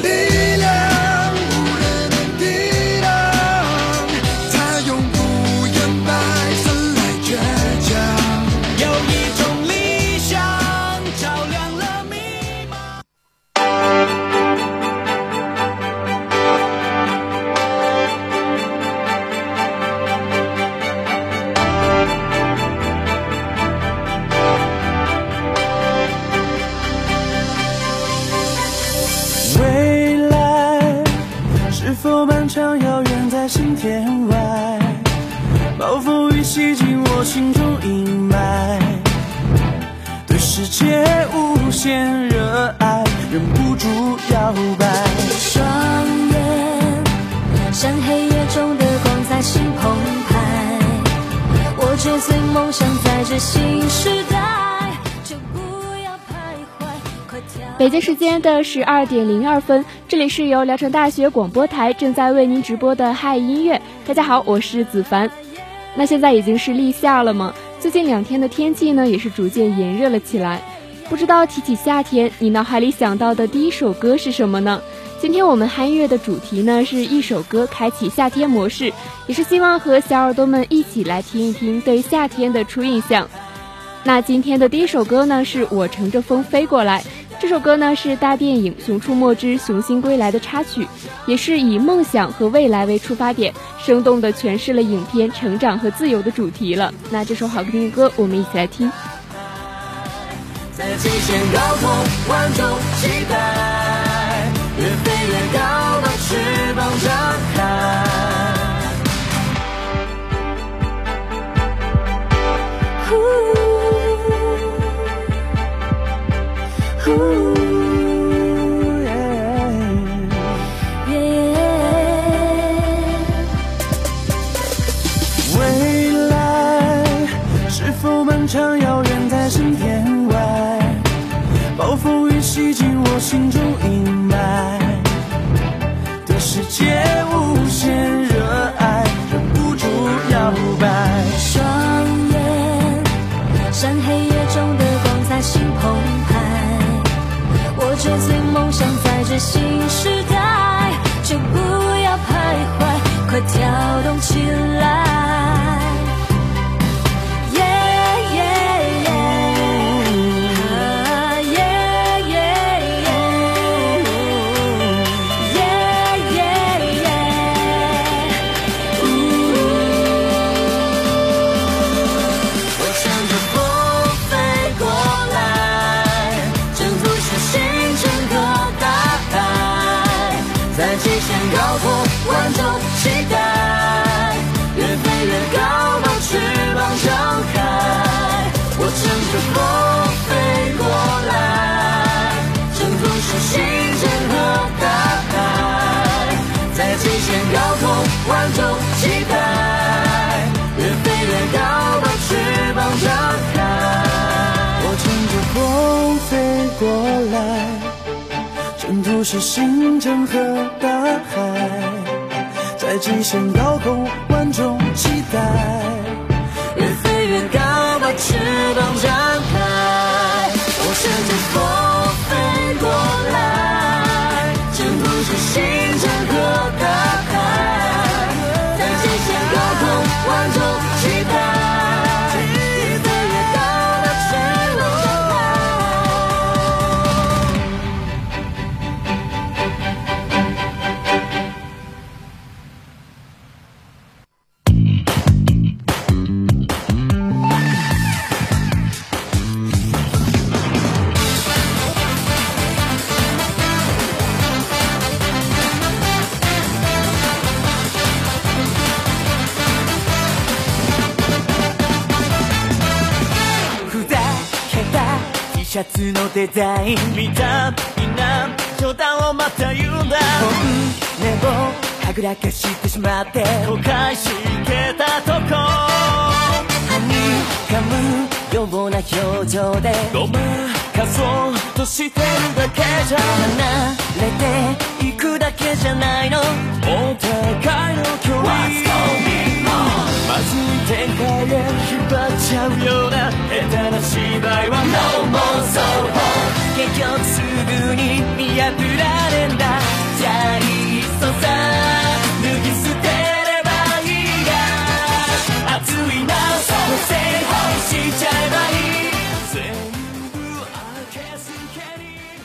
一间的十二点零二分，这里是由聊城大学广播台正在为您直播的嗨音乐。大家好，我是子凡。那现在已经是立夏了吗？最近两天的天气呢，也是逐渐炎热了起来。不知道提起夏天，你脑海里想到的第一首歌是什么呢？今天我们嗨音乐的主题呢，是一首歌开启夏天模式，也是希望和小耳朵们一起来听一听对夏天的初印象。那今天的第一首歌呢，是我乘着风飞过来。这首歌呢是大电影《熊出没之熊心归来》的插曲，也是以梦想和未来为出发点，生动地诠释了影片成长和自由的主题了。那这首好听的歌，我们一起来听。在极限高空，万众期待，越飞越高，把翅膀张开。心在极限高空万众期待越飞越高把翅膀张开我乘着风飞过来征服是星辰和大海在极限高空万众期待越飞越高把翅膀张开我乘着风飞过来。是星辰和大海，在极限高空，万众期待，らかしてしまって。後悔してたとこ。はにかむような表情で。ごまかそうとしてるだけじゃ離れていくだけじゃないの。お互いの距離まずい展開へ引っ張っちゃうような下手な芝居は。No more so hard 結局すぐに見破られんだ。じゃあいっそさ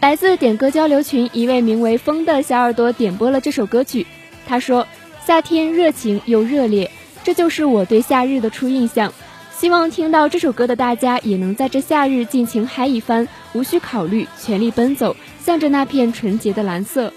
来自点歌交流群一位名为风的小耳朵点播了这首歌曲，他说：“夏天热情又热烈。”这就是我对夏日的初印象，希望听到这首歌的大家也能在这夏日尽情嗨一番，无需考虑，全力奔走，向着那片纯洁的蓝色。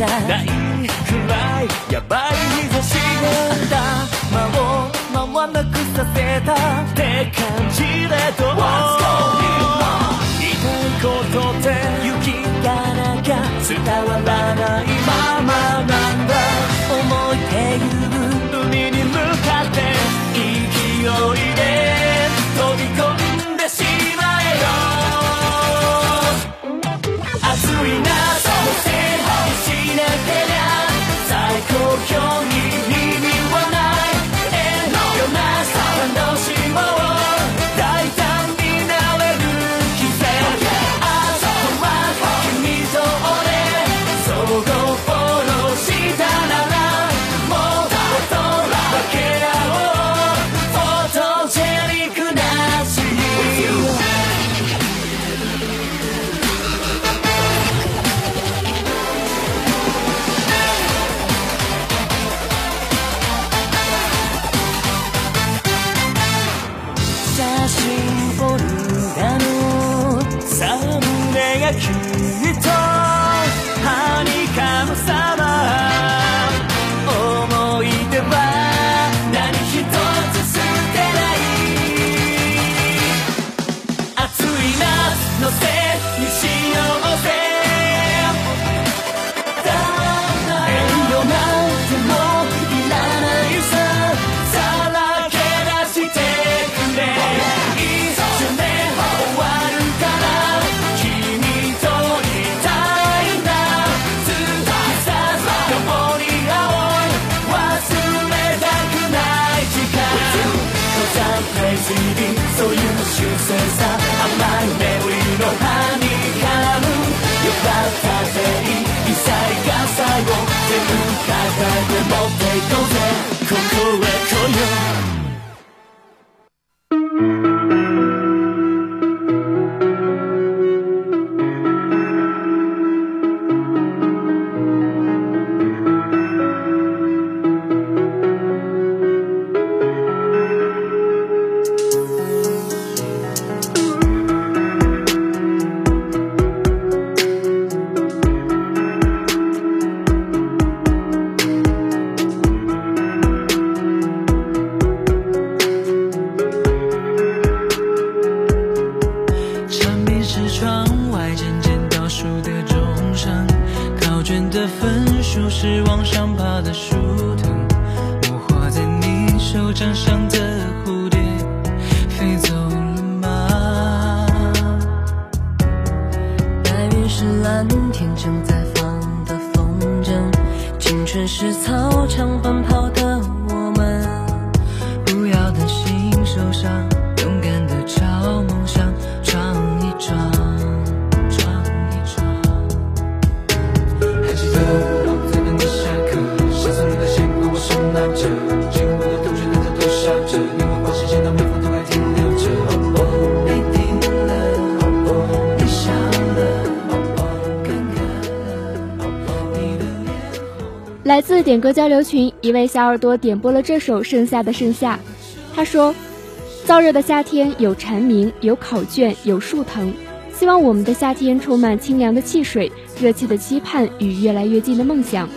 じゃないくらいやばい日差しが頭をまわなくさせたって感じでどう言いたいことって雪がなきゃ伝わらない Music. 来自点歌交流群，一位小耳朵点播了这首《盛夏的盛夏》。他说：“燥热的夏天有蝉鸣，有考卷，有树藤。希望我们的夏天充满清凉的汽水、热切的期盼与越来越近的梦想。”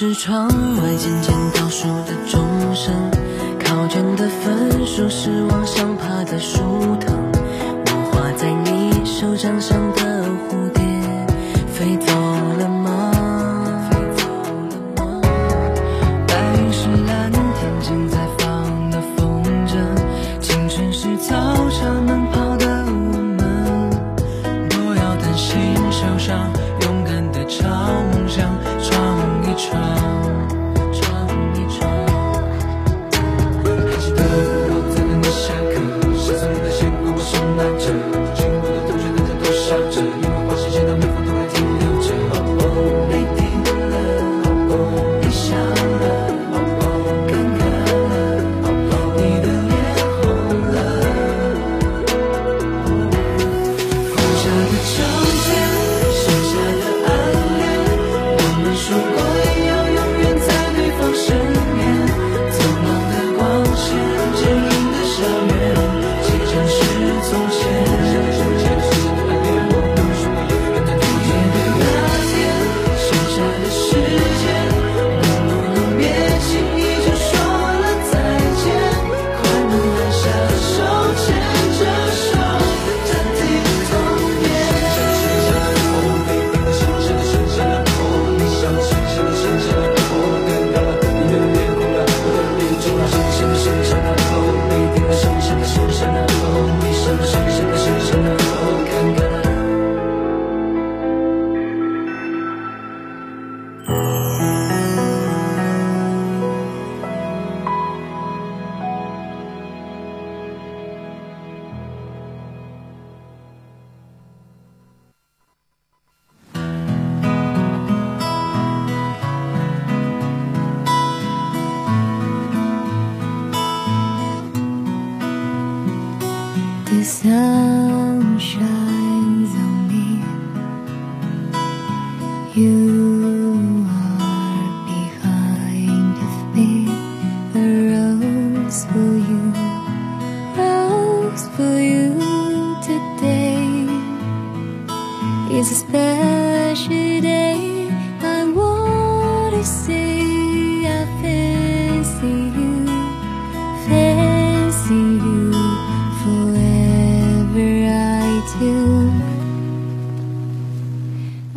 是窗外渐渐倒数的钟声，考卷的分数是往上爬的树藤，我画在你手掌上的蝴蝶飞走了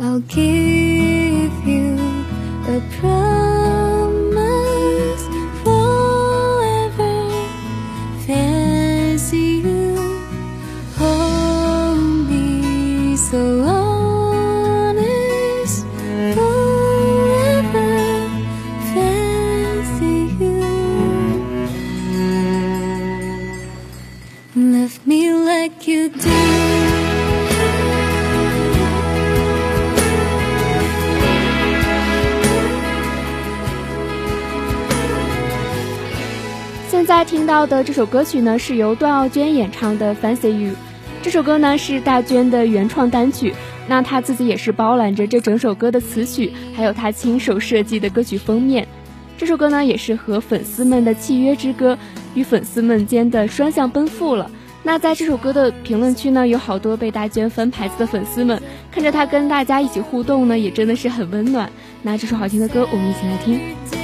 I'll give you a promise 到的这首歌曲呢，是由段奥娟演唱的《Fancy You》。这首歌呢是大娟的原创单曲，那她自己也是包揽着这整首歌的词曲，还有她亲手设计的歌曲封面。这首歌呢也是和粉丝们的契约之歌，与粉丝们间的双向奔赴了。那在这首歌的评论区呢，有好多被大娟翻牌子的粉丝们，看着她跟大家一起互动呢，也真的是很温暖。那这首好听的歌，我们一起来听。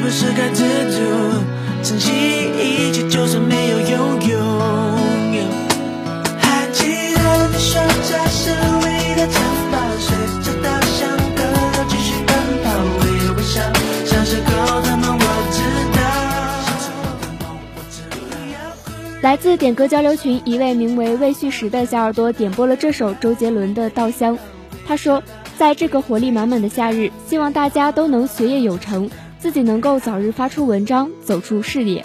不是该知足，珍惜一切，就算没有拥有？还记得你说这是唯一的城堡，随着稻香河流继续奔跑，微微笑，像是狗的梦，我知道。来自点歌交流群一位名为魏旭石的小耳朵点播了这首周杰伦的《稻香》。他说，在这个活力满满的夏日，希望大家都能学业有成，自己能够早日发出文章，走出视野。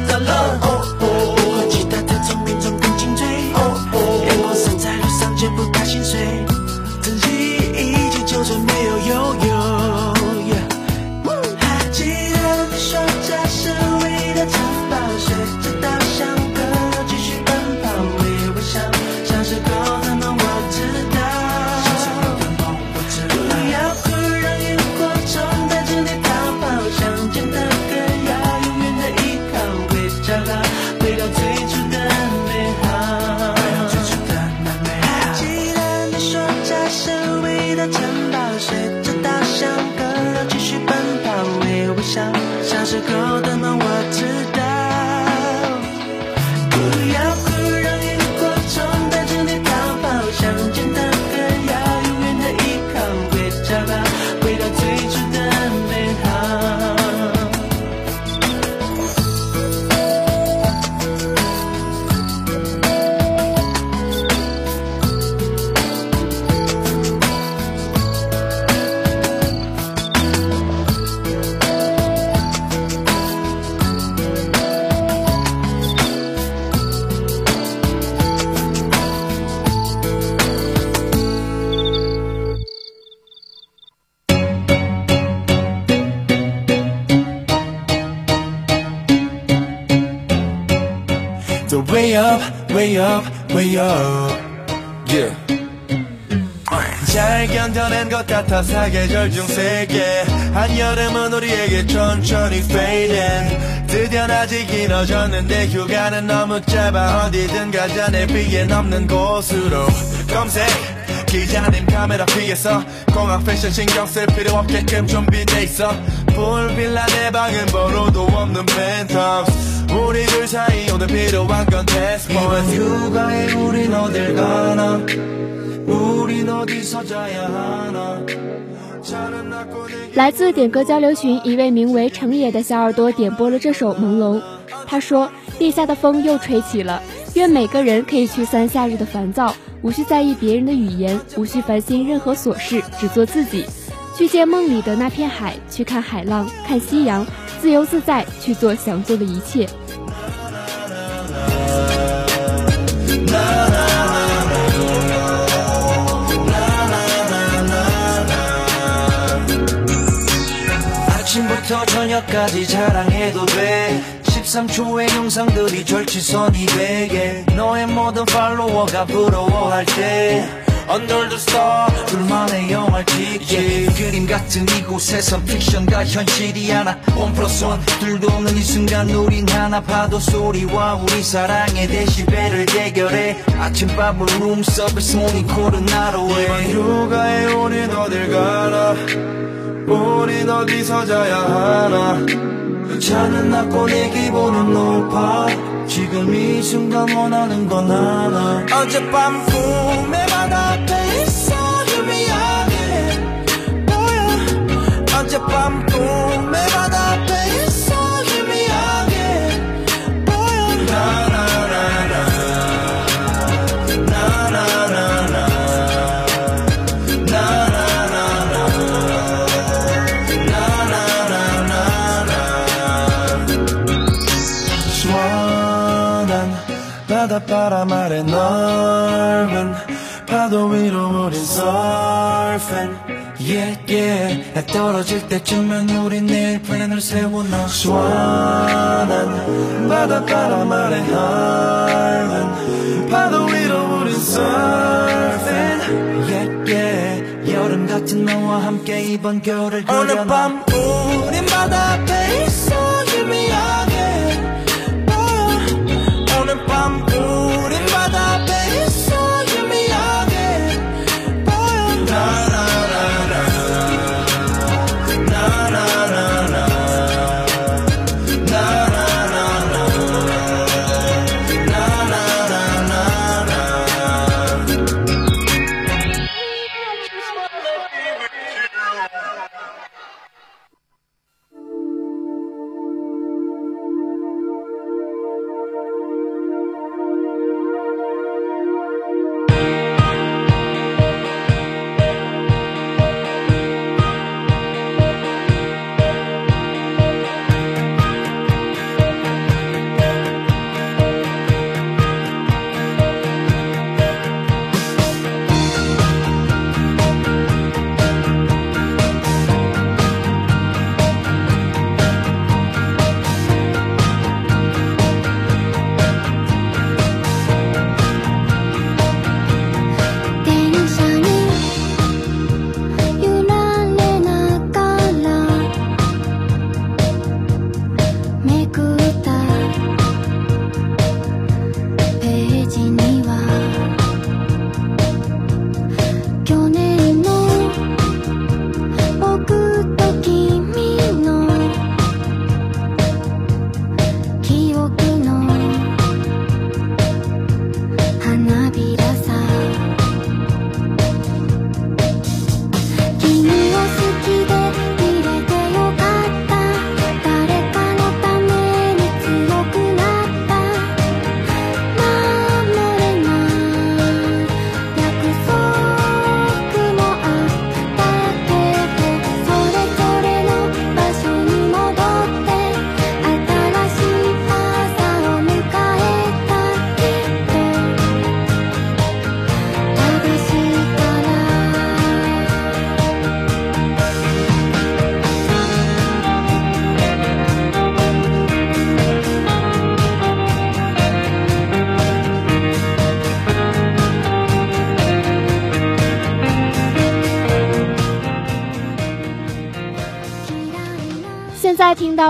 像是狗 것 같아 사계절 중 세계. 한여름은 우리에게 천천히 fading. 드디어 낮이 길어졌는데 휴가는 너무 짧아. 어디든 가자. 내 비에 넘는 곳으로. 검색. 기자님 카메라 피해서. 공항 패션 신경 쓸 필요 없게끔 준비돼 있어. 풀빌라 내 방은 번호도 없는 펜트하우스 우리 둘 사이 오늘 필요한 건 패스포트 휴가에 우린 어딜 가나 来自点歌交流群一位名为成野的小耳朵点播了这首《朦胧》，他说：“地下的风又吹起了，愿每个人可以驱散夏日的烦躁，无需在意别人的语言，无需烦心任何琐事，只做自己，去见梦里的那片海，去看海浪，看夕阳，自由自在，去做想做的一切。” 저녁까지 자랑해도 돼. 13초의 영상들이 절치선이 되게. 너의 모든 팔로워가 부러워할 때. Under the star 둘만의 영화를 찍게. 그림 같은 이곳에선 픽션과 현실이 하나. 원 플러스 원 둘도 없는 이 순간 우린 하나. 파도 소리와 우리 사랑의 데시벨을 대결해. 아침밥은 룸 서비스 모닝콜은 나로 해 휴가에 우린 어딜 가나 우린 어디서 자야 하나. 차는 낮고 내 기분은 높아. 지금 이 순간 원하는 건 하나. 어젯밤 꿈에 바다 앞에 파도 위로 우린 surfing Yeah yeah. 해 떨어질 때쯤엔 우린 내일 플랜을 세워놔 시원한 바닷바람 아래 넓은 파도 위로 우린 surfing Yeah yeah. 여름 같은 너와 함께 이번 겨울을 오늘 밤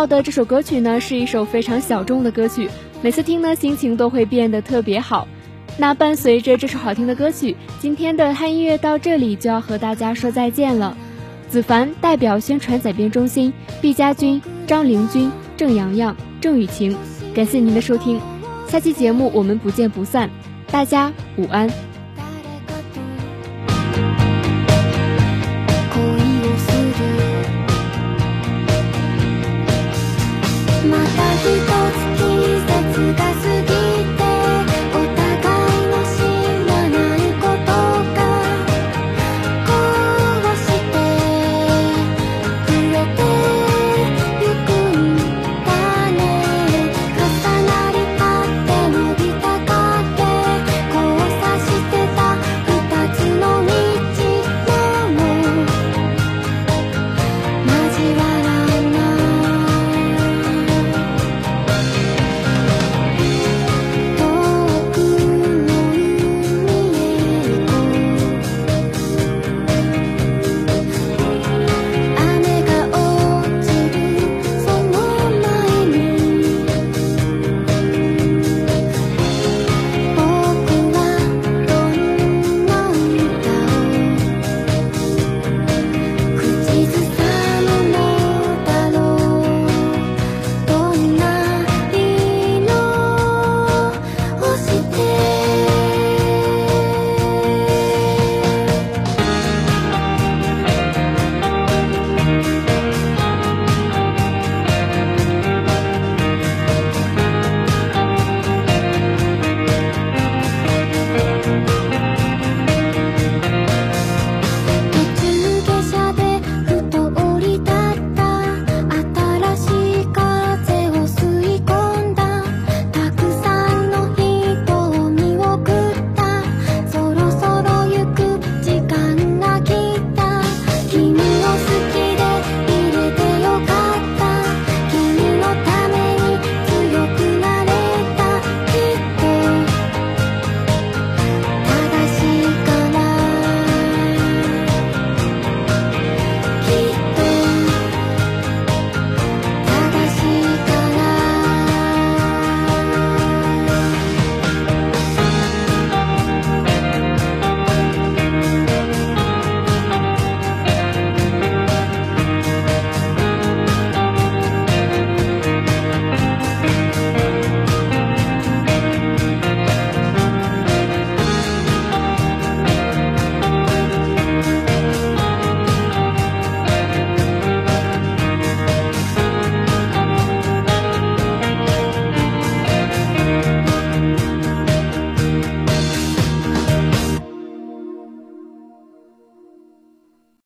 到的这首歌曲呢，是一首非常小众的歌曲，每次听呢，心情都会变得特别好。那伴随着这首好听的歌曲，今天的汉音乐到这里就要和大家说再见了。子凡代表宣传采编中心，毕家军、张玲君、郑阳阳、郑雨晴，感谢您的收听，下期节目我们不见不散，大家午安。